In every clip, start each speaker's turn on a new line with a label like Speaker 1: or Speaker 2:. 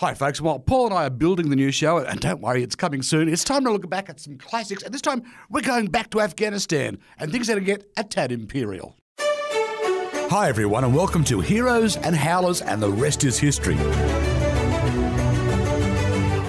Speaker 1: Hi, folks. While Paul and I are building the new show, and don't worry, it's coming soon, it's time to look back at some classics. And this time, we're going back to Afghanistan, and things are going to get a tad imperial. Hi, everyone, and welcome to Heroes and Howlers, and the rest is history.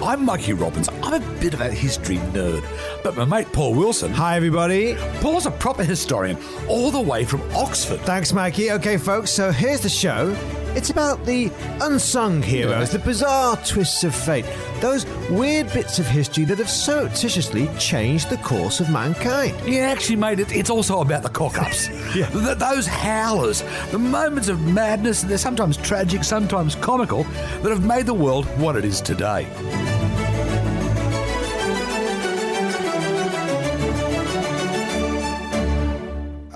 Speaker 1: I'm Mikey Robbins. I'm a bit of a history nerd, but my mate Paul Wilson.
Speaker 2: Hi, everybody.
Speaker 1: Paul's a proper historian, all the way from Oxford.
Speaker 2: Thanks, Mikey. Okay, folks, so here's the show. It's about the unsung heroes, the bizarre twists of fate, those weird bits of history that have surreptitiously changed the course of mankind.
Speaker 1: Yeah, actually, mate, it, it's also about the cock ups.
Speaker 2: Yeah.
Speaker 1: Th- those howlers, the moments of madness, they're sometimes tragic, sometimes comical, that have made the world what it is today.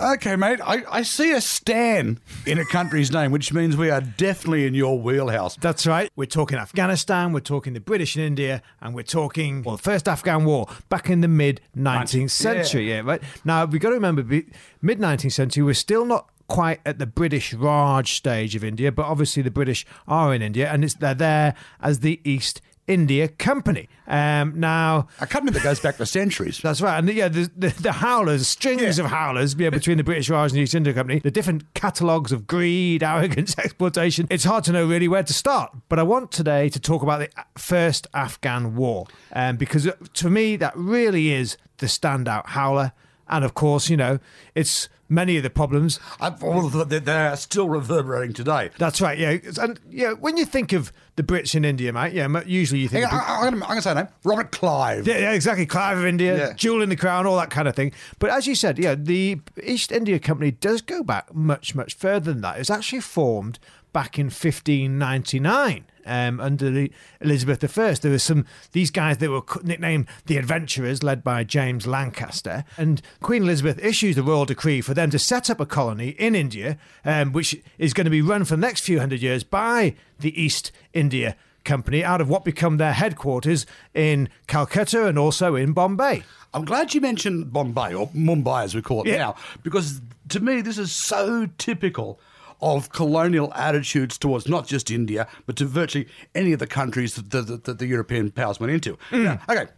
Speaker 1: Okay, mate, I, I see a Stan in a country's name, which means we are definitely in your wheelhouse.
Speaker 2: That's right. We're talking Afghanistan, we're talking the British in India, and we're talking, well, the first Afghan war back in the mid 19th century. Yeah. right. Now, we've got to remember, mid 19th century, we're still not quite at the British Raj stage of India, but obviously the British are in India, and it's they're there as the East India Company. Um, now,
Speaker 1: A company that goes back for centuries.
Speaker 2: That's right. And yeah, the, the, the howlers, strings
Speaker 1: Yeah.
Speaker 2: of howlers yeah, between the British Raj and the East India Company, the different catalogues of greed, arrogance, exploitation. It's hard to know really where to start. But I want today to talk about the first Afghan war um, because uh, to me, that really is the standout howler. And of course, you know, it's many of the problems
Speaker 1: all of the- They are still reverberating today.
Speaker 2: that's right, yeah. And yeah, when you think of the Brits in India, mate, yeah, usually you think
Speaker 1: on, I, am going to say a name Robert Clive.
Speaker 2: Yeah, yeah, exactly. Clive of India,
Speaker 1: Yeah.
Speaker 2: jewel in the crown, all that kind of thing. But as you said, yeah, the East India Company does go back much, much further than that. It was actually formed back in 1599 um, under the Elizabeth I. There were some these guys that were nicknamed the Adventurers, led by James Lancaster, and Queen Elizabeth issues the royal decree for them to set up a colony in India, um, which is going to be run for the next few hundred years by the East India Company out of what become their headquarters in Calcutta and also in Bombay.
Speaker 1: I'm glad you mentioned Bombay, or Mumbai as we call it
Speaker 2: Yeah.
Speaker 1: now, because to me, this is so typical of colonial attitudes towards not just India, but to virtually any of the countries that the, that the European powers went into.
Speaker 2: Mm.
Speaker 1: Now, okay.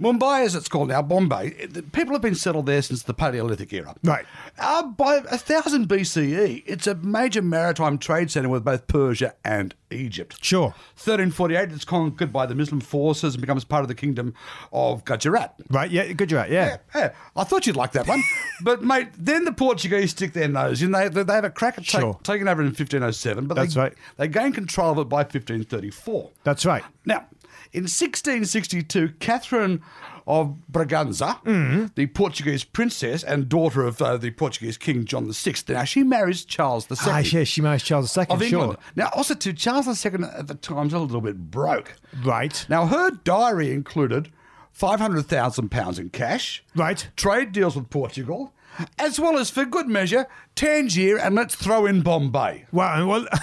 Speaker 1: Mumbai, as it's called now, Bombay, people have been settled there since the Paleolithic era.
Speaker 2: Right.
Speaker 1: Uh, by 1000 BCE, it's a major maritime trade centre with both Persia and Egypt.
Speaker 2: Sure.
Speaker 1: 1348, it's conquered by the Muslim forces and becomes part of the kingdom of Gujarat.
Speaker 2: Right, yeah, good, right, yeah.
Speaker 1: Yeah, I thought you'd like that one. but, mate, then the Portuguese stick their nose in. They, they, have a crack at take,
Speaker 2: Sure.
Speaker 1: taking over in 1507, but
Speaker 2: That's
Speaker 1: they,
Speaker 2: right.
Speaker 1: they gain control of it by 1534.
Speaker 2: That's right.
Speaker 1: Now, in 1662, Catherine of Braganza,
Speaker 2: Mm-hmm.
Speaker 1: the Portuguese princess and daughter of uh, the Portuguese king John VI, now she marries Charles II.
Speaker 2: Ah, yeah, she marries Charles II,
Speaker 1: of
Speaker 2: sure.
Speaker 1: England. Now, also, too, Charles II at the time time's a little bit broke.
Speaker 2: Right.
Speaker 1: Now, her diary included £500,000 in cash,
Speaker 2: Right.
Speaker 1: trade deals with Portugal, as well as, for good measure, Tangier and let's throw in Bombay.
Speaker 2: Well,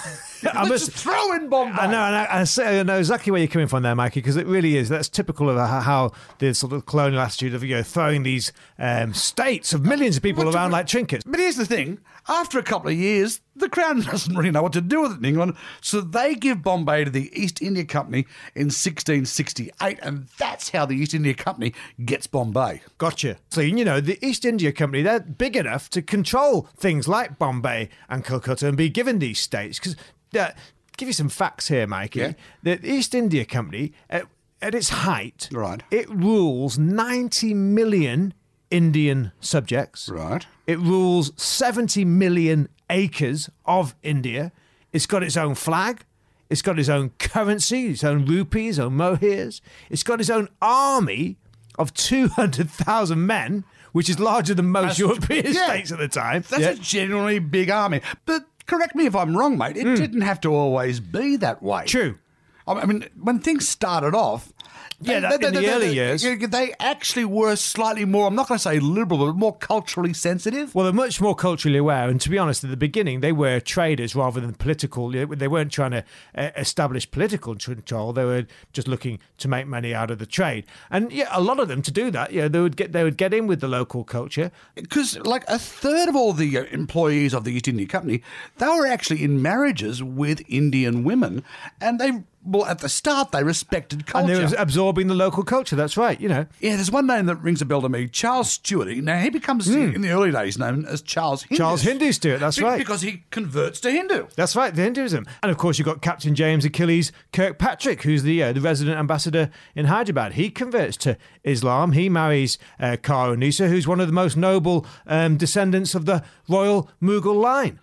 Speaker 2: I
Speaker 1: let's
Speaker 2: must.
Speaker 1: just throw in Bombay.
Speaker 2: I know, and I, I, say, I know exactly where you're coming from there, Mikey, because it really is. That's typical of how, the sort of colonial attitude of you know throwing these um, states of millions of people around like trinkets.
Speaker 1: But here's the thing after a couple of years, the Crown doesn't really know what to do with it in England, so they give Bombay to the East India Company in 1668, and that's how the East India Company gets Bombay.
Speaker 2: Gotcha. So, you know, the East India Company, they're big enough to control things like Bombay and Calcutta and be given these states. Because, uh, give you some facts here, Mikey.
Speaker 1: Yeah.
Speaker 2: The East India Company, at, at its height,
Speaker 1: Right.
Speaker 2: it rules 90 million Indian subjects.
Speaker 1: Right.
Speaker 2: It rules 70 million acres of India. It's got its own flag. It's got its own currency, its own rupees, its own mohurs. It's got its own army of 200,000 men, which is larger than most European
Speaker 1: yeah.
Speaker 2: states at the time.
Speaker 1: That's
Speaker 2: Yeah.
Speaker 1: a genuinely big army. But correct me if I'm wrong, mate, it hmm. didn't have to always be that way.
Speaker 2: True.
Speaker 1: I mean, when things started off,
Speaker 2: Yeah, that- in the early years.
Speaker 1: they actually were slightly more. I'm not going to say liberal, but more culturally sensitive.
Speaker 2: Well, they're much more culturally aware, and to be honest, at the beginning they were traders rather than political. They weren't trying to uh, establish political control; they were just looking to make money out of the trade. And yeah, a lot of them to do that, yeah, they would get they would get in with the local culture.
Speaker 1: Because like a third of all the uh, employees of the East India Company, they were actually in marriages with Indian women, and they well, at the start, they respected culture.
Speaker 2: And they were absorbing the local culture. That's right. You know,
Speaker 1: yeah, there's one name that rings a bell to me Charles Stewart. Now, he becomes, in the early days, known as Charles Hindus.
Speaker 2: Charles Hindu Stewart. That's
Speaker 1: Be-
Speaker 2: right.
Speaker 1: Because he converts to Hindu.
Speaker 2: That's right, the Hinduism. And of course, you've got Captain James Achilles Kirkpatrick, who's the uh, the resident ambassador in Hyderabad. He converts to Islam. He marries uh, Kara Nisa, who's one of the most noble um, descendants of the royal Mughal line.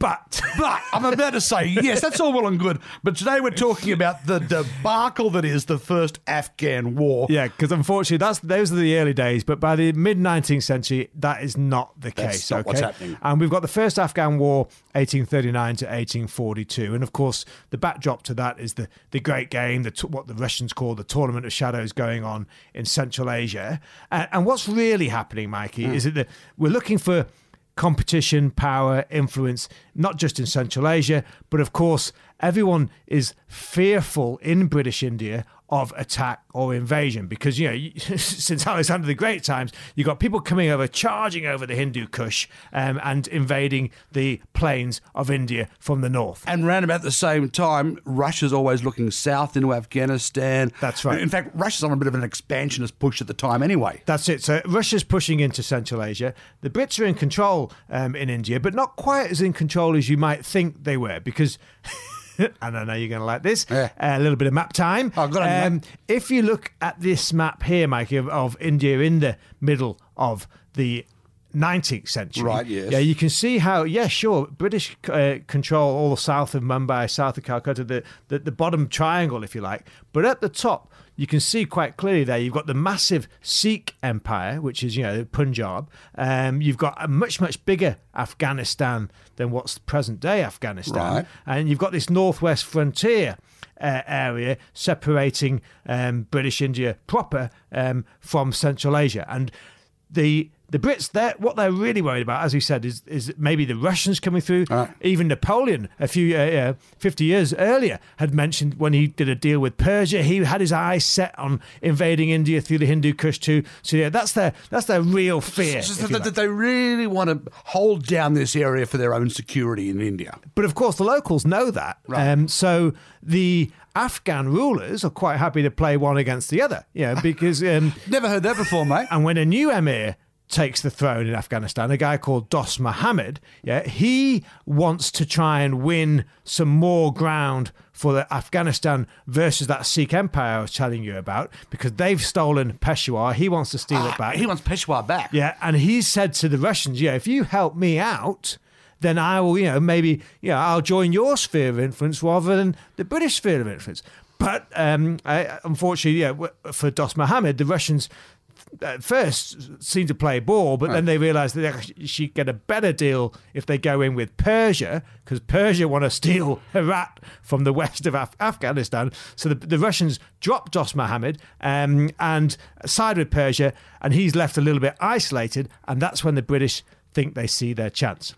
Speaker 2: But
Speaker 1: But I'm about to say, yes, that's all well and good. But today we're talking about the debacle that is the first Afghan war.
Speaker 2: yeah, because unfortunately, that's those are the early days. But by the mid 19th century, that is not the
Speaker 1: That's
Speaker 2: case.
Speaker 1: not
Speaker 2: okay,
Speaker 1: what's happening.
Speaker 2: and we've got the first Afghan War, 1839 to 1842, and of course, the backdrop to that is the the Great Game, the what the Russians call the Tournament of Shadows, going on in Central Asia. And, and what's really happening, Mikey,
Speaker 1: Hmm.
Speaker 2: is that the, we're looking for competition, power, influence, not just in Central Asia, but of course, everyone is fearful in British India of attack or invasion because, you know, since Alexander the Great times, you've got people coming over, charging over the Hindu Kush um, and invading the plains of India from the north.
Speaker 1: And round about the same time, Russia's always looking south into Afghanistan.
Speaker 2: That's right.
Speaker 1: In fact, Russia's on a bit of an expansionist push at the time anyway.
Speaker 2: That's it. So Russia's pushing into Central Asia. The Brits are in control um, in India, but not quite as in control as you might think they were, because. and I know you're going to like this.
Speaker 1: Yeah.
Speaker 2: a little bit of map time.
Speaker 1: Oh, good on you, mate.
Speaker 2: if you look at this map here, Mikey, of, of India in the middle of the 19th century.
Speaker 1: Right, yes.
Speaker 2: Yeah, you can see how, yeah, sure, British uh, control all the south of Mumbai, south of Calcutta, the, the, the bottom triangle, if you like. But at the top, you can see quite clearly there, you've got the massive Sikh empire, which is, you know, Punjab. Um, you've got a much, much bigger Afghanistan than what's present day Afghanistan.
Speaker 1: Right.
Speaker 2: And you've got this northwest frontier uh, area separating um, British India proper um, from Central Asia. And the the Brits, they're, what they're really worried about, as we said, is is maybe the Russians coming through.
Speaker 1: Right.
Speaker 2: Even Napoleon, a few uh, uh, fifty years earlier, had mentioned when he did a deal with Persia, he had his eyes set on invading India through the Hindu Kush too. So yeah, that's their that's their real fear.
Speaker 1: Just that,
Speaker 2: like.
Speaker 1: that they really want to hold down this area for their own security in India.
Speaker 2: But of course, the locals know that.
Speaker 1: Right.
Speaker 2: Um, so the Afghan rulers are quite happy to play one against the other. Yeah, because um,
Speaker 1: Never heard that before, mate.
Speaker 2: and when a new emir takes the throne in Afghanistan, a guy called Dos Muhammad, yeah, he wants to try and win some more ground for the Afghanistan versus that Sikh empire I was telling you about because they've stolen Peshawar. He wants to steal it back.
Speaker 1: He wants Peshawar back.
Speaker 2: Yeah, and he said to the Russians, "Yeah, if you help me out, then I will, you know, maybe, you know, I'll join your sphere of influence rather than the British sphere of influence." But um, I, unfortunately, yeah, for Dos Mohammed, the Russians at first seemed to play ball, but then they realised that they actually get a better deal if they go in with Persia, because Persia want to steal Herat from the west of Af- Afghanistan. So the, the Russians drop Dos Mohammed um, and side with Persia, and he's left a little bit isolated, and that's when the British think they see their chance.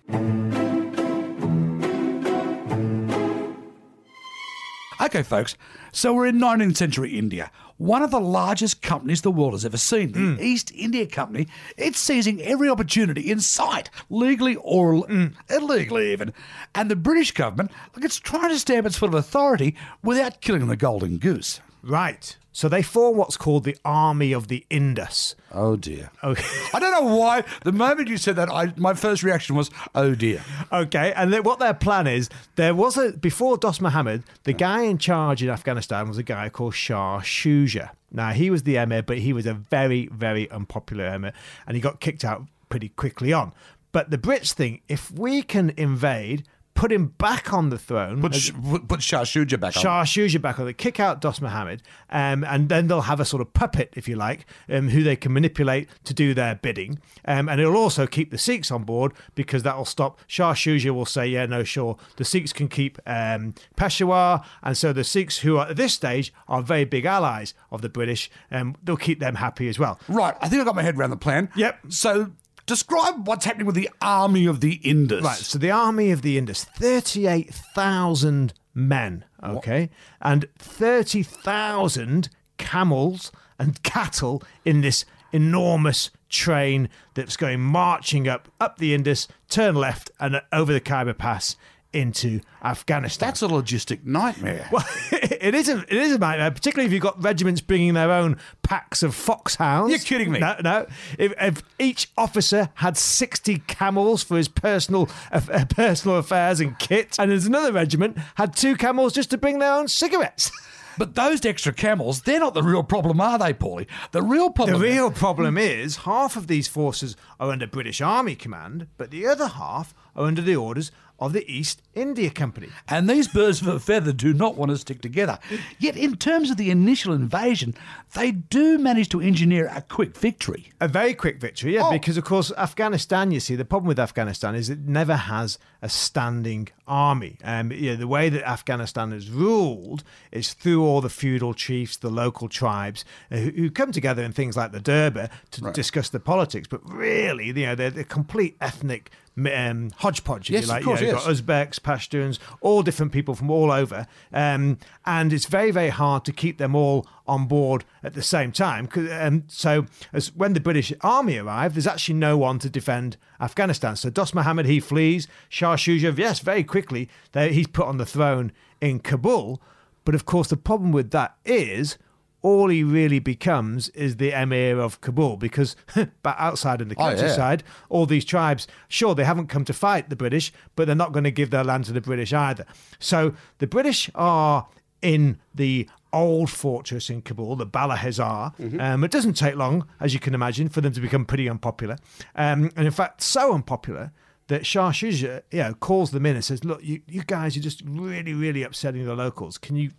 Speaker 1: Okay, folks. So we're in 19th century India. One of the largest companies the world has ever seen, the mm. East India Company. It's seizing every opportunity in sight, legally or mm. illegally even. And the British government, look, it's trying to stamp its foot of authority without killing the golden goose.
Speaker 2: Right. So they form what's called the Army of the Indus.
Speaker 1: Oh dear.
Speaker 2: Okay.
Speaker 1: I don't know why. The moment you said that, I, my first reaction was, "Oh dear."
Speaker 2: Okay, and then what their plan is, there was a before Dos Mohammed, the guy in charge in Afghanistan was a guy called Shah Shuja. Now he was the emir, but he was a very, very unpopular emir, and he got kicked out pretty quickly on. But the Brits think if we can invade, put him back on the throne,
Speaker 1: Put, Sh- put Shah Shuja back on.
Speaker 2: Shah Shuja back on it, kick out Dos Mohammed, um, and then they'll have a sort of puppet, if you like, um, who they can manipulate to do their bidding. Um, and it'll also keep the Sikhs on board because that'll stop. Shah Shuja will say, yeah, no, sure. The Sikhs can keep um, Peshawar. And so the Sikhs, who are at this stage are very big allies of the British, um, they'll keep them happy as well.
Speaker 1: Right. I think I got my head around the plan.
Speaker 2: Yep.
Speaker 1: So describe what's happening with the army of the Indus.
Speaker 2: Right, so the army of the Indus, 38,000 men, okay, and 30,000 camels and cattle in this enormous train that's going marching up up the Indus, turn left and over the Khyber Pass into Afghanistan.
Speaker 1: That's a logistic nightmare.
Speaker 2: Well, it is a it is a nightmare, particularly if you've got regiments bringing their own packs of foxhounds.
Speaker 1: You're kidding me.
Speaker 2: No, no. If, if each officer had sixty camels for his personal uh, personal affairs and kit, and there's another regiment had two camels just to bring their own cigarettes.
Speaker 1: But those extra camels, they're not the real problem, are they, Paulie? The real problem.
Speaker 2: The real problem is half of these forces are under British Army command, but the other half are under the orders of the East India Company.
Speaker 1: And these birds of a feather do not want to stick together. Yet, in terms of the initial invasion, they do manage to engineer a quick victory.
Speaker 2: A very quick victory, yeah,
Speaker 1: Oh.
Speaker 2: because of course Afghanistan. You see, the problem with Afghanistan is it never has a standing army. Um, you know, the way that Afghanistan is ruled is through all the feudal chiefs, the local tribes, uh, who, who come together in things like the Durbar to discuss the politics. But really, you know, they're, they're complete ethnic um, hodgepodge,
Speaker 1: Yes,
Speaker 2: you
Speaker 1: of
Speaker 2: like.
Speaker 1: course,
Speaker 2: you know,
Speaker 1: yes.
Speaker 2: got Uzbeks, Pashtuns, all different people from all over. Um, and it's very, very hard to keep them all on board at the same time. Um, so, as when the British army arrived, there's actually no one to defend Afghanistan. So, Dost Mohammed, he flees. Shah Shuja, yes, very quickly, they, he's put on the throne in Kabul. But of course, the problem with that is all he really becomes is the emir of Kabul because but outside in the
Speaker 1: Oh, yeah.
Speaker 2: countryside, all these tribes, sure, they haven't come to fight the British, but they're not going to give their land to the British either. So the British are in the old fortress in Kabul, the Bala Hissar. Um, it doesn't take long, as you can imagine, for them to become pretty unpopular. Um, and in fact, so unpopular that Shah Shuja you know, calls them in and says, Look, you, you guys are just really, really upsetting the locals. Can you,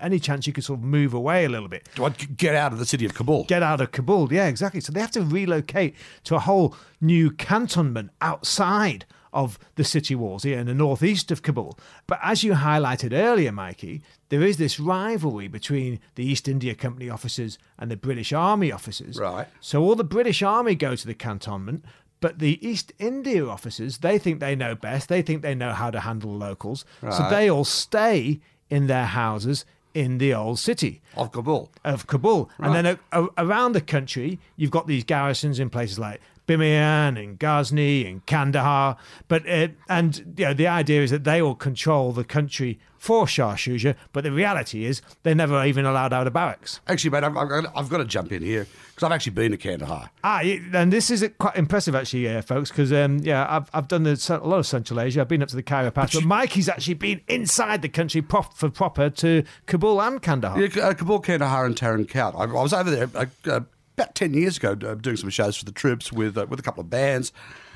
Speaker 2: any chance you could sort of move away a little bit?
Speaker 1: Do I get out of the city of Kabul?
Speaker 2: get out of Kabul. Yeah, exactly. So they have to relocate to a whole new cantonment outside of the city walls here in the northeast of Kabul. But as you highlighted earlier, Mikey, there is this rivalry between the East India Company officers and the British Army officers.
Speaker 1: Right.
Speaker 2: So all the British Army go to the cantonment. But the East India officers, they think they know best. They think they know how to handle locals. So they all stay in their houses in the old city
Speaker 1: Of Kabul.
Speaker 2: of Kabul. And then a, a, around the country, you've got these garrisons in places like Bamiyan and Ghazni and Kandahar. But uh, and you know, the idea is that they will control the country for Shah Shuja. But the reality is they're never even allowed out of barracks.
Speaker 1: Actually, mate, I've, I've, got- to jump in here because I've actually been to Kandahar.
Speaker 2: Ah, and this is quite impressive, actually, uh, folks, because um, yeah, I've, I've done the, a lot of Central Asia. I've been up to the Khyber Pass, but Mikey's actually been inside the country prop, for proper to Kabul and Kandahar.
Speaker 1: Yeah, uh, Kabul, Kandahar, and Tarin Kowt. I, I was over there uh, uh, about 10 years ago uh, doing some shows for the troops with, uh, with a couple of bands.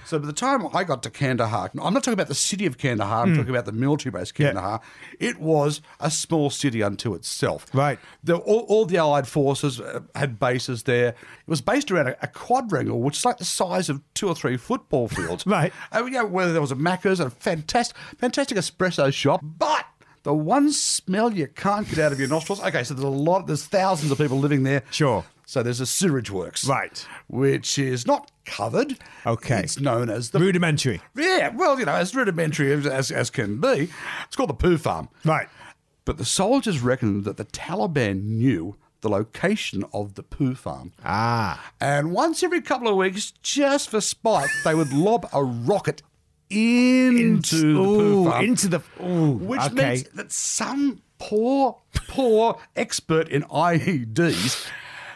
Speaker 1: So by the time I got to Kandahar, I'm not talking about the city of Kandahar, I'm talking about the military base
Speaker 2: Hmm. Yeah.
Speaker 1: Kandahar. It was a small city unto itself.
Speaker 2: Right.
Speaker 1: The, all, all the Allied forces uh, had bases there. It was based around a, a quadrangle, which is like the size of two or three football fields.
Speaker 2: Right.
Speaker 1: Uh, yeah, where there was a Macca's, and a fantastic, fantastic espresso shop, but the one smell you can't get out of your nostrils. Okay, so there's a lot, there's thousands of people living there.
Speaker 2: Sure.
Speaker 1: So there's a sewage works,
Speaker 2: Right.
Speaker 1: which is not covered.
Speaker 2: Okay.
Speaker 1: it's known as the
Speaker 2: Rudimentary.
Speaker 1: yeah, well, you know, as rudimentary as, as, as can be. It's called the poo farm.
Speaker 2: Right.
Speaker 1: But the soldiers reckoned that the Taliban knew the location of the poo farm.
Speaker 2: Ah.
Speaker 1: And once every couple of weeks, just for spite, they would lob a rocket into the
Speaker 2: Ooh, into the ooh,
Speaker 1: which
Speaker 2: okay.
Speaker 1: means that some poor, poor expert in IEDs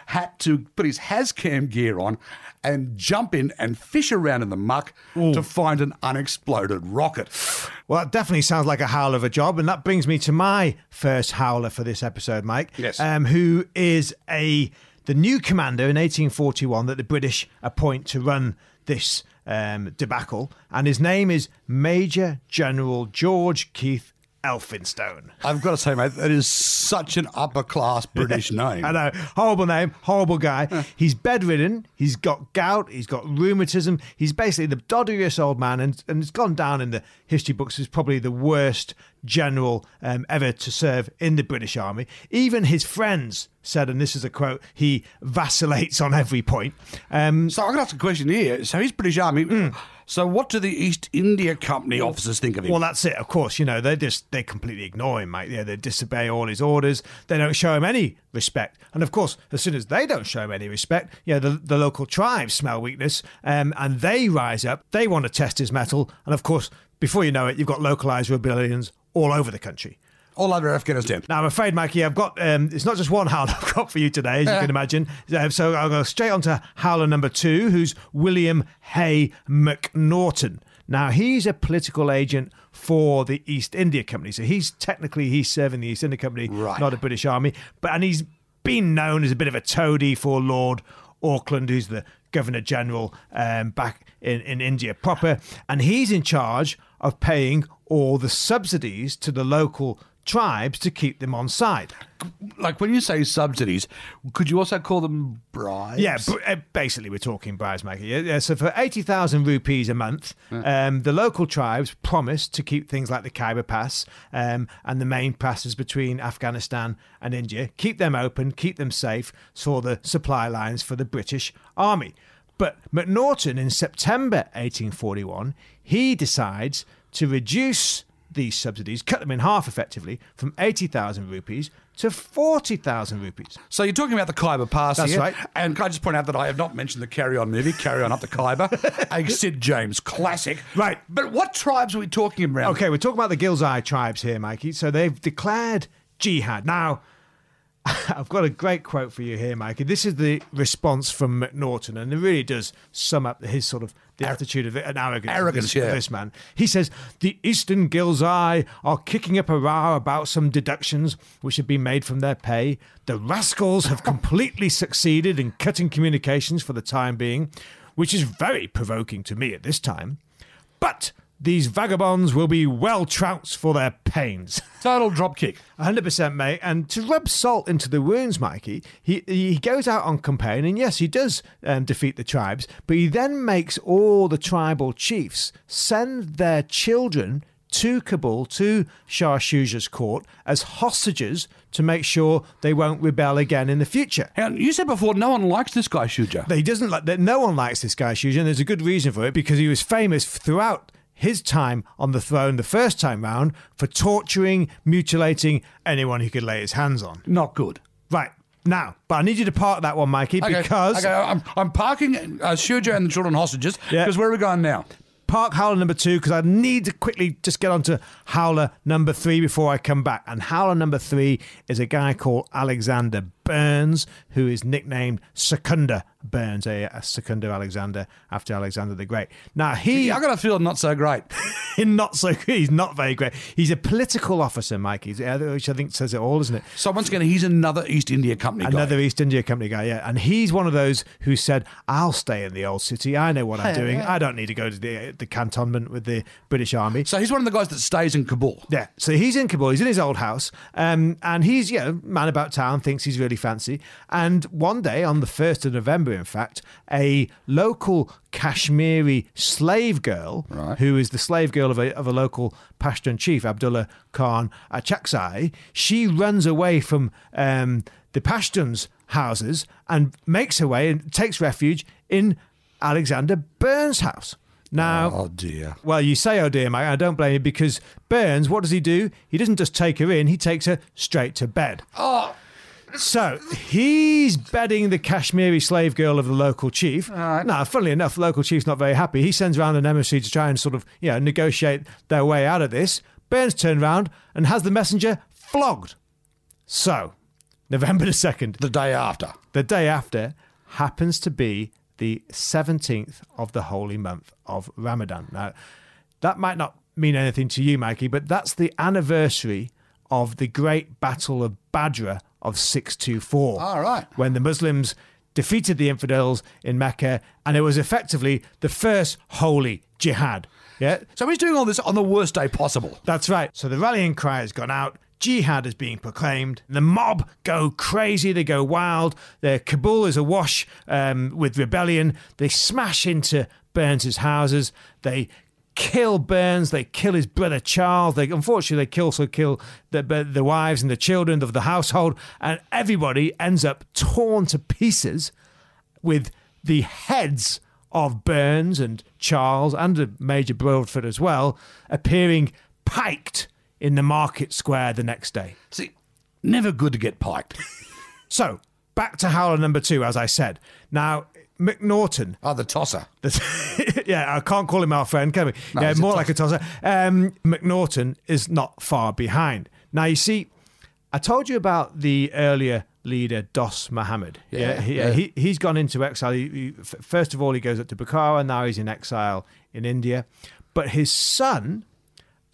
Speaker 1: had to put his Hascam gear on and jump in and fish around in the muck to find an unexploded rocket.
Speaker 2: Well, that definitely sounds like a howler of a job, and that brings me to my first howler for this episode, Mike.
Speaker 1: Yes.
Speaker 2: Um, who is a the new commander in 1841 that the British appoint to run this um, debacle, and his name is Major General George Keith Elphinstone.
Speaker 1: I've got to say, mate, that is such an upper class British name.
Speaker 2: I know, horrible name, horrible guy. He's bedridden. He's got gout. He's got rheumatism. He's basically the dodderiest old man, and and it's gone down in the history books as probably the worst general um, ever to serve in the British Army. Even his friends said, and this is a quote: "He vacillates on every point." Um,
Speaker 1: So I'm going to ask a question here. So he's British Army.
Speaker 2: Hmm.
Speaker 1: So what do the East India Company officers think of him?
Speaker 2: Well, that's it. Of course, you know they just they completely ignore him, mate. Yeah, they disobey all his orders. They don't show him any respect. And of course, as soon as they don't show him any respect, yeah, the the local tribes smell weakness, um, and they rise up. They want to test his mettle, and of course. before you know it, you've got localized rebellions all over the country.
Speaker 1: All over Afghanistan.
Speaker 2: Now, I'm afraid, Mikey, I've got, um, it's not just one howler I've got for you today, as you can imagine. Uh, so I'll go straight on to howler number two, who's William Hay McNaughton. Now, he's a political agent for the East India Company. So he's technically, he's serving the East India Company,
Speaker 1: Right.
Speaker 2: not a British army. But, and he's been known as a bit of a toady for Lord Auckland, who's the Governor General um, back in, in India proper. And he's in charge of paying all the subsidies to the local tribes to keep them on side.
Speaker 1: Like when you say subsidies, could you also call them bribes?
Speaker 2: Yeah, uh, basically, we're talking bribes, Maggie. Yeah, yeah, so for 80,000 rupees a month, um, the local tribes promised to keep things like the Khyber Pass um, and the main passes between Afghanistan and India, keep them open, keep them safe for the supply lines for the British Army. But McNaughton, in September 1841, he decides to reduce these subsidies, cut them in half effectively, from 80,000 rupees to 40,000 rupees.
Speaker 1: So you're talking about the Khyber Pass
Speaker 2: That's
Speaker 1: here.
Speaker 2: right.
Speaker 1: And can I just point out that I have not mentioned the Carry On movie, Carry On Up the Khyber, a Sid James classic.
Speaker 2: Right.
Speaker 1: But what tribes are we talking about?
Speaker 2: Okay, we're talking about the Gilzai tribes here, Mikey. So they've declared jihad. Now, I've got a great quote for you here, Mikey. This is the response from McNaughton, and it really does sum up his sort of the attitude of it and arrogance,
Speaker 1: Arrogance,
Speaker 2: of, this,
Speaker 1: yeah.
Speaker 2: of this man. He says the Eastern Gills Gilzai are kicking up a row about some deductions which have been made from their pay. The rascals have completely succeeded in cutting communications for the time being, which is very provoking to me at this time. But these vagabonds will be well trounced for their pains.
Speaker 1: Total dropkick.
Speaker 2: 100% mate and to rub salt into the wounds mikey he he goes out on campaign and yes he does um, defeat the tribes but he then makes all the tribal chiefs send their children to Kabul to Shah Shuja's court as hostages to make sure they won't rebel again in the future.
Speaker 1: And you said before, no one likes this guy, Shuja.
Speaker 2: He doesn't like that. No one likes this guy Shuja, and there's a good reason for it because he was famous throughout his time on the throne the first time round for torturing, mutilating anyone he could lay his hands on.
Speaker 1: Not good.
Speaker 2: Right now, but I need you to park that one, Mikey,
Speaker 1: Okay,
Speaker 2: because
Speaker 1: okay, I'm, I'm parking uh, Shuja and the children hostages
Speaker 2: Yeah.
Speaker 1: because where are we going now?
Speaker 2: park howler number two because I need to quickly just get on to howler number three before I come back. And howler number three is a guy called Alexander Burnes, who is nicknamed Secunda Burnes, a, a Secunda Alexander after Alexander the Great. Now he,
Speaker 1: I got a feeling not so great.
Speaker 2: not so he's not very great. He's a political officer, Mike, he's, uh, which I think says it all, isn't it?
Speaker 1: So once again, he's another East India Company guy.
Speaker 2: Another East India Company guy, yeah. And he's one of those who said, I'll stay in the old city. I know what I'm doing. I don't need to go to the, the cantonment with the British Army.
Speaker 1: So he's one of the guys that stays in Kabul.
Speaker 2: Yeah, so he's in Kabul. He's in his old house, um, and he's you know man about town, thinks he's really fancy. And one day, on the first of November, in fact, a local Kashmiri slave girl,
Speaker 1: Right.
Speaker 2: who is the slave girl of a, of a local Pashtun chief, Abdullah Khan Achakzai, she runs away from um, the Pashtuns' houses and makes her way and takes refuge in Alexander Burnes' house. Now,
Speaker 1: Oh dear.
Speaker 2: well, you say, oh dear, mate, I don't blame you because Burnes, what does he do? He doesn't just take her in, he takes her straight to bed.
Speaker 1: Oh,
Speaker 2: So he's bedding the Kashmiri slave girl of the local chief.
Speaker 1: right.
Speaker 2: Now, funnily enough, the local chief's not very happy. He sends around an emissary to try and sort of, you know, negotiate their way out of this. Burnes turned round and has the messenger flogged. So, November the 2nd,
Speaker 1: the day after.
Speaker 2: the day after happens to be the 17th of the holy month of Ramadan. Now, that might not mean anything to you, Mikey, but that's the anniversary of the great Battle of Badra of 624.
Speaker 1: All right.
Speaker 2: When the Muslims defeated the infidels in Mecca, and it was effectively the first holy jihad. Yeah,
Speaker 1: So he's doing all this on the worst day possible.
Speaker 2: that's right. So the rallying cry has gone out. Jihad is being proclaimed. The mob go crazy. They go wild. Their Kabul is awash um, with rebellion. They smash into Burnes's houses. They kill Burnes. They kill his brother Charles. They unfortunately they also kill the the wives and the children of the household, and everybody ends up torn to pieces with the heads of Burnes and Charles and Major Broadfoot as well appearing piked in the market square the next day.
Speaker 1: See, never good to get piked.
Speaker 2: So, back to Howler number two, as I said. Now, McNaughton.
Speaker 1: Oh, the tosser.
Speaker 2: the- yeah, I can't call him our friend, can we? yeah,
Speaker 1: he's a
Speaker 2: more like a tosser. Um, McNaughton is not far behind. Now, you see, I told you about the earlier leader, Dos Mohammed.
Speaker 1: Yeah,
Speaker 2: he,
Speaker 1: yeah.
Speaker 2: He, he's gone into exile. He, he- first of all, he goes up to Bukhara. Now he's in exile in India. But his son,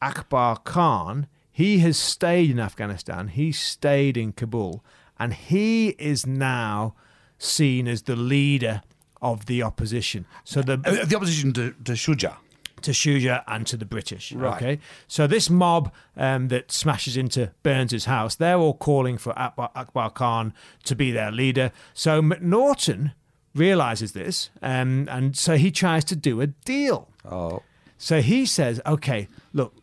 Speaker 2: Akbar Khan, he has stayed in Afghanistan. He stayed in Kabul, and he is now seen as the leader of the opposition. So the
Speaker 1: Uh, The opposition to, to Shuja.
Speaker 2: to Shuja and to the British.
Speaker 1: Right.
Speaker 2: Okay, so this mob um, that smashes into Burnes's house, they're all calling for Akbar, Akbar Khan to be their leader. So McNaughton realizes this, um, and so he tries to do a deal.
Speaker 1: Oh.
Speaker 2: So he says, "Okay, look,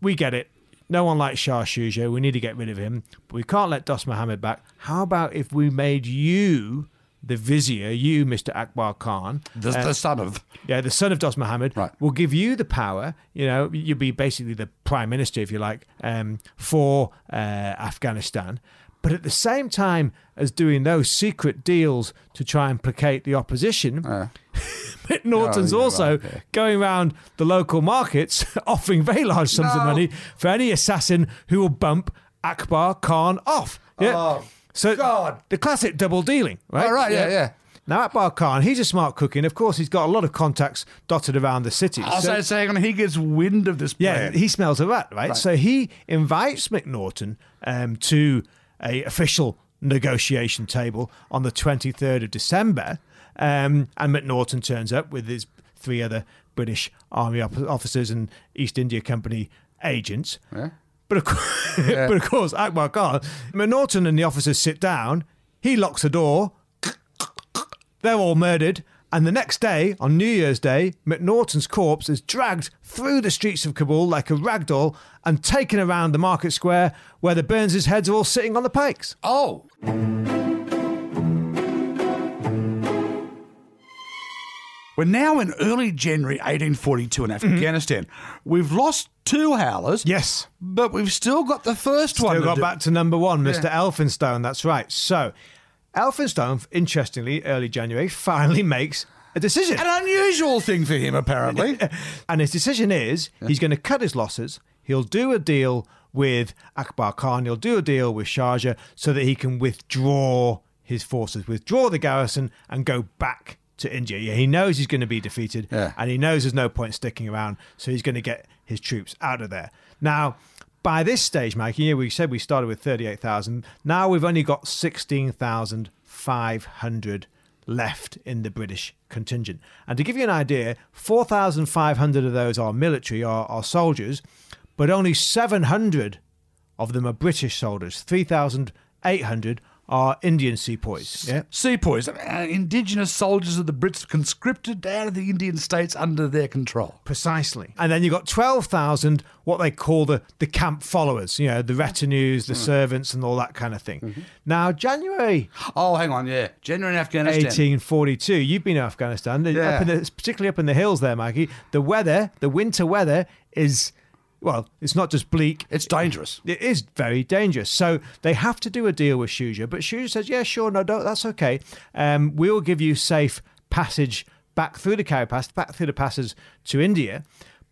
Speaker 2: we get it. No one likes Shah Shuja. We need to get rid of him, but we can't let Dos Muhammad back. How about if we made you?" The vizier, you, Mr. Akbar Khan,
Speaker 1: The,
Speaker 2: uh,
Speaker 1: the son of.
Speaker 2: yeah, the son of Dos Muhammad
Speaker 1: Right.
Speaker 2: will give you the power. You know, you'll be basically the prime minister, if you like, um, for uh, Afghanistan. But at the same time as doing those secret deals to try and placate the opposition, McNaughton's
Speaker 1: Oh, yeah,
Speaker 2: also
Speaker 1: right, yeah.
Speaker 2: going around the local markets offering very large sums of money for any assassin who will bump Akbar Khan off. Yeah.
Speaker 1: Oh,
Speaker 2: so
Speaker 1: God.
Speaker 2: the classic double dealing, right?
Speaker 1: Oh, right, yeah, yeah.
Speaker 2: Now, Akbar Khan, he's a smart cook, and of course, he's got a lot of contacts dotted around the city.
Speaker 1: I was
Speaker 2: So-
Speaker 1: saying, he gets wind of this
Speaker 2: yeah, he smells a rat, right?
Speaker 1: Right.
Speaker 2: So he invites McNaughton um, to a official negotiation table on the 23rd of December, um, and McNaughton turns up with his three other British Army officers and East India Company agents.
Speaker 1: Yeah.
Speaker 2: But of, course, but of course, Akbar Khan, McNaughton and the officers sit down. He locks the door. They're all murdered. And the next day, on New Year's Day, McNaughton's corpse is dragged through the streets of Kabul like a rag doll and taken around the market square where the Burnes' heads are all sitting on the pikes.
Speaker 1: Oh. We're now in early January 1842 in mm-hmm. Afghanistan. We've lost two howlers.
Speaker 2: Yes.
Speaker 1: But we've still got the first one.
Speaker 2: Still got
Speaker 1: do-
Speaker 2: back to number one, Mr. Elphinstone. That's right. So, Elphinstone, interestingly, early January, finally makes a decision.
Speaker 1: An unusual thing for him, apparently.
Speaker 2: And his decision is he's going to cut his losses. He'll do a deal with Akbar Khan. He'll do a deal with Shuja so that he can withdraw his forces, withdraw the garrison, and go back to India. Yeah, he knows he's going to be defeated,
Speaker 1: Yeah.
Speaker 2: and he knows there's no point sticking around, so he's going to get his troops out of there. Now, by this stage, Mikey, yeah, we said we started with 38,000. Now we've only got 16,500 left in the British contingent. And to give you an idea, 4,500 of those are military, are, are soldiers, but only 700 of them are British soldiers. 3,800 are Indian sepoys. Yeah.
Speaker 1: Sepoys, uh, indigenous soldiers of the Brits conscripted out of the Indian states under their control.
Speaker 2: Precisely. And then you've got 12,000, what they call the, the camp followers, you know, the retinues, the servants, and all that kind of thing. Now, January
Speaker 1: Oh, hang on, yeah. January in Afghanistan.
Speaker 2: 1842, you've been to Afghanistan, up
Speaker 1: Yeah.
Speaker 2: in the, particularly up in the hills there, Mikey. The weather, the winter weather is, well, it's not just bleak,
Speaker 1: It's dangerous.
Speaker 2: it is very dangerous. So they have to do a deal with Shuja, but Shuja says, "Yeah, sure, no, don't, that's okay. Um, we'll give you safe passage back through the Kara Pass, back through the passes to India."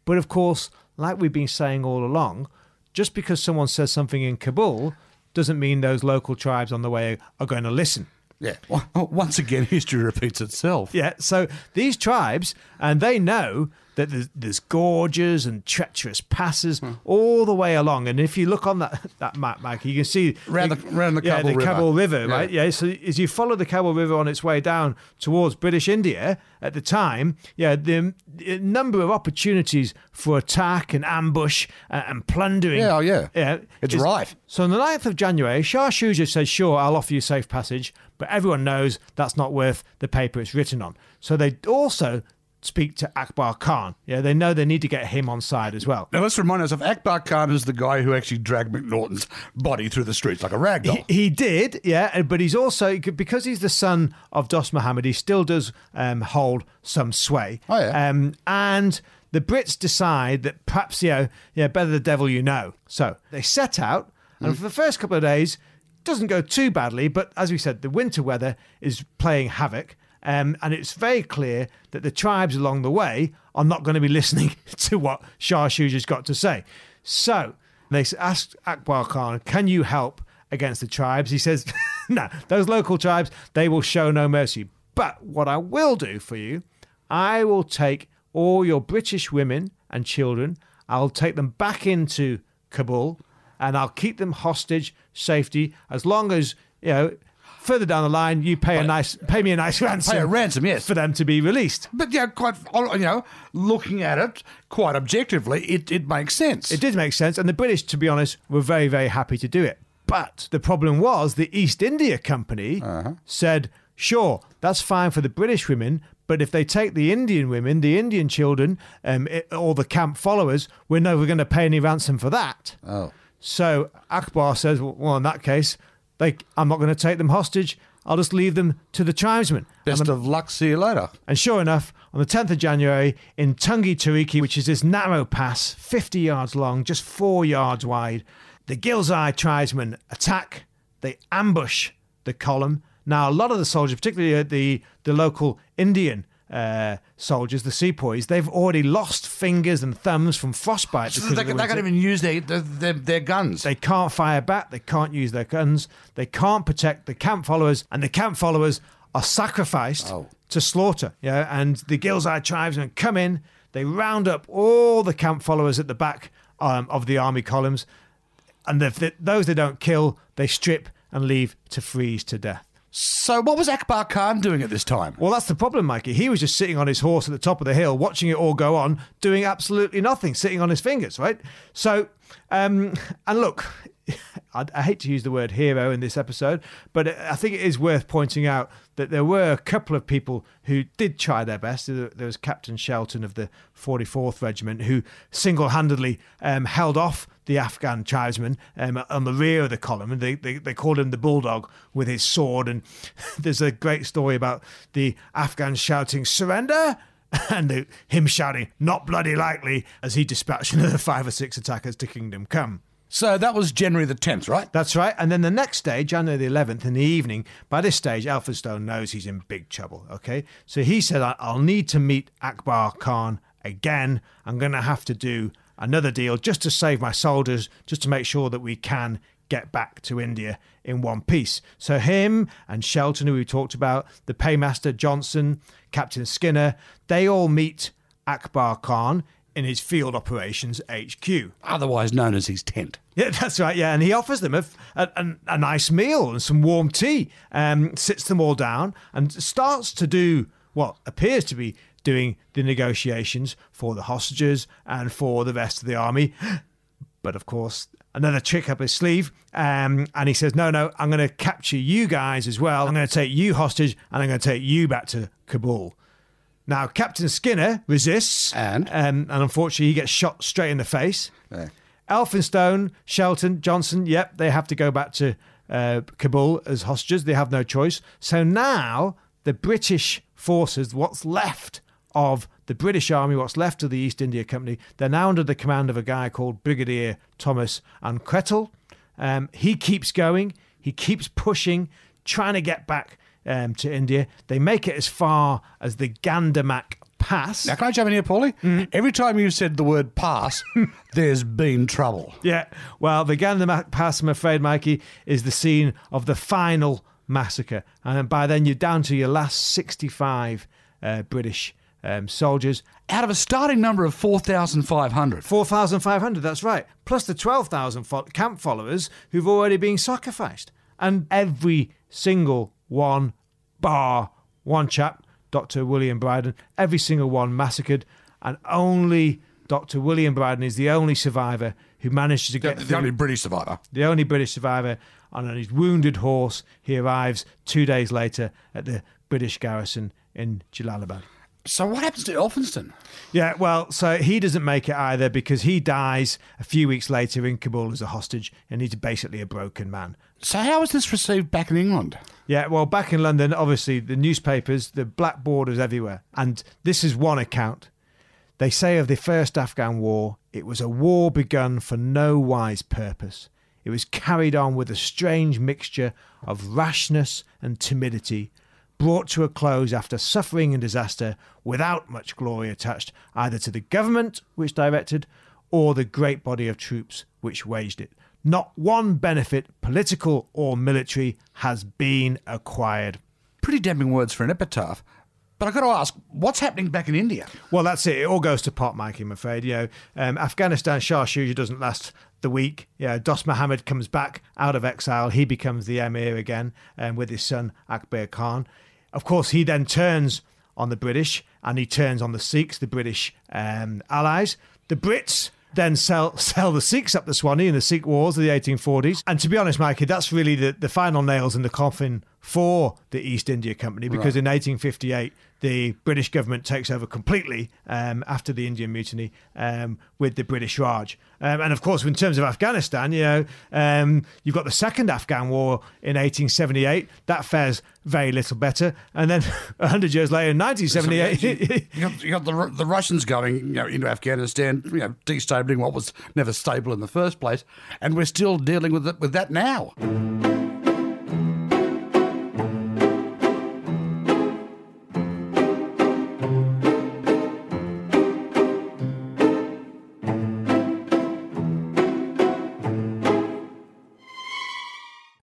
Speaker 2: But of course, like we've been saying all along, just because someone says something in Kabul doesn't mean those local tribes on the way are going to listen.
Speaker 1: Yeah. Once again, history repeats itself.
Speaker 2: Yeah, so these tribes, and they know that there's, there's gorges and treacherous passes
Speaker 1: Hmm.
Speaker 2: all the way along. And if you look on that, that map, Mike, you can see
Speaker 1: Round the- round the
Speaker 2: yeah,
Speaker 1: Kabul
Speaker 2: the
Speaker 1: River.
Speaker 2: Kabul River,
Speaker 1: Yeah.
Speaker 2: right? Yeah. So as you follow the Kabul River on its way down towards British India at the time, yeah, the, the number of opportunities for attack and ambush and, and plundering.
Speaker 1: Yeah, oh, yeah.
Speaker 2: yeah,
Speaker 1: It's
Speaker 2: is-
Speaker 1: rife.
Speaker 2: so on the 9th of January, Shah Shuja says, sure, I'll offer you safe passage, but everyone knows that's not worth the paper it's written on. So they also speak to Akbar Khan. Yeah, they know they need to get him on side as well.
Speaker 1: Now let's remind ourselves, Akbar Khan is the guy who actually dragged McNaughton's body through the streets like a rag doll.
Speaker 2: He, he did, yeah, but he's also because he's the son of Dos Muhammad. He still does um, hold some sway.
Speaker 1: Oh, yeah.
Speaker 2: Um, and the Brits decide that perhaps you know, yeah, better the devil you know. So they set out, and for the first couple of days, doesn't go too badly. But as we said, the winter weather is playing havoc. Um, and it's very clear that the tribes along the way are not going to be listening to what Shah Shuja's got to say. So they asked Akbar Khan, Can you help against the tribes? He says, No, those local tribes, they will show no mercy. But what I will do for you, I will take all your British women and children, I'll take them back into Kabul and I'll keep them hostage safety as long as, you know, further down the line, you pay a nice, pay me a nice ransom,
Speaker 1: Pay a ransom, yes.
Speaker 2: for them to be released.
Speaker 1: But yeah, quite you know, looking at it quite objectively, it, it makes sense.
Speaker 2: It did make sense, and the British, to be honest, were very, very happy to do it. But the problem was the East India Company said, sure, that's fine for the British women, but if they take the Indian women, the Indian children, um, it, or the camp followers, we're never going to pay any ransom for that.
Speaker 1: Oh.
Speaker 2: So Akbar says, well, in that case, they, I'm not going to take them hostage. I'll just leave them to the tribesmen.
Speaker 1: Best
Speaker 2: And
Speaker 1: of luck. See you later.
Speaker 2: and sure enough, on the 10th of January, in Tungi Tariki, which is this narrow pass, 50 yards long, just four yards wide, the Gilzai tribesmen attack, they ambush the column. Now, a lot of the soldiers, particularly uh, the, the local Indian uh, soldiers, the sepoys, they've already lost fingers and thumbs from frostbite.
Speaker 1: So they,
Speaker 2: the
Speaker 1: they can't even use their, their, their, guns.
Speaker 2: They can't fire back. They can't use their guns. They can't protect the camp followers, and the camp followers are sacrificed
Speaker 1: Oh.
Speaker 2: to slaughter. Yeah, and the Gilzai tribesmen come in. They round up all the camp followers at the back um, of the army columns, and if they, those they don't kill, they strip and leave to freeze to death.
Speaker 1: So what was Akbar Khan doing at this time?
Speaker 2: Well, that's the problem, Mikey. He was just sitting on his horse at the top of the hill, watching it all go on, doing absolutely nothing, sitting on his fingers, right? So, um, and look, I, I hate to use the word hero in this episode, but I think it is worth pointing out that there were a couple of people who did try their best. There was Captain Shelton of the 44th Regiment who single handedly um, held off the Afghan tribesmen um, on the rear of the column, and they, they, they called him the Bulldog with his sword. And there's a great story about the Afghans shouting, Surrender! And the, him shouting, Not bloody likely, as he dispatched another five or six attackers to Kingdom Come.
Speaker 1: So that was January the 10th, right?
Speaker 2: That's right. And then the next day, January the 11th, in the evening, by this stage, Elphinstone knows he's in big trouble. Okay. So he said, "I- I'll need to meet Akbar Khan again. I'm going to have to do another deal just to save my soldiers, just to make sure that we can get back to India in one piece. So him and Shelton, who we talked about, the paymaster Johnson, Captain Skinner, they all meet Akbar Khan in his field operations HQ.
Speaker 1: Otherwise known as his tent.
Speaker 2: Yeah, that's right. Yeah, and he offers them a, a, a, a nice meal and some warm tea. Um, sits them all down and starts to do what appears to be doing the negotiations for the hostages and for the rest of the army. But of course, another trick up his sleeve. Um, and he says, No, no, I'm going to capture you guys as well. I'm going to take you hostage and I'm going to take you back to Kabul. Now, Captain Skinner resists.
Speaker 1: And?
Speaker 2: Um, and unfortunately, he gets shot straight in the face.
Speaker 1: Yeah.
Speaker 2: Elphinstone, Shelton, Johnson, yep, they have to go back to uh, Kabul as hostages. They have no choice. So now the British forces, what's left of the British Army, what's left of the East India Company, they're now under the command of a guy called Brigadier Thomas Anquetil. Um, he keeps going, he keeps pushing, trying to get back um, to India. They make it as far as the Gandamak Pass.
Speaker 1: Now, can I jump in here, Paulie? Every time you've said the word pass, there's been trouble.
Speaker 2: Yeah, well, the Gandamak Pass, I'm afraid, Mikey, is the scene of the final massacre. And by then, you're down to your last 65 uh, British um, soldiers.
Speaker 1: Out of a starting number of 4,500.
Speaker 2: 4,500, that's right. Plus the 12,000 fo- camp followers who've already been sacrificed. And every single one, bar one chap, Dr. William Brydon, every single one massacred. And only Dr. William Brydon is the only survivor who managed to get
Speaker 1: the
Speaker 2: through-
Speaker 1: only British survivor.
Speaker 2: the only British survivor, and on his wounded horse, he arrives two days later at the British garrison in Jalalabad.
Speaker 1: So what happens to Elphinstone?
Speaker 2: Yeah, well, so he doesn't make it either because he dies a few weeks later in Kabul as a hostage, and he's basically a broken man.
Speaker 1: So how was this received back in England?
Speaker 2: Yeah, well, back in London, obviously the newspapers, the black borders everywhere, and this is one account. They say of the first Afghan war, it was a war begun for no wise purpose. It was carried on with a strange mixture of rashness and timidity, brought to a close after suffering and disaster without much glory attached either to the government which directed or the great body of troops which waged it. Not one benefit, political or military, has been acquired.
Speaker 1: Pretty damning words for an epitaph. But I've got to ask, what's happening back in India?
Speaker 2: Well, that's it. It all goes to pot, Mike, I'm afraid. You know, um, Afghanistan, Shah Shuja doesn't last the week. Yeah, Dost Muhammad comes back out of exile. He becomes the emir again um, with his son, Akbar Khan. Of course, he then turns on the British and he turns on the Sikhs, the British um, allies. The Brits then sell sell the Sikhs up the Swanee in the Sikh Wars of the 1840s. And to be honest, Mikey, that's really the, the final nails in the coffin for the East India Company because right. in 1858 the British government takes over completely um, after the Indian Mutiny um, with the British Raj. Um, and of course, in terms of Afghanistan, you know, um, you've got the second Afghan war in 1878. That fares very little better. And then 100 years later, in 1978,
Speaker 1: you got, you got the, the Russians going you know, into Afghanistan, you know, destabilizing what was never stable in the first place. And we're still dealing with it, with that now.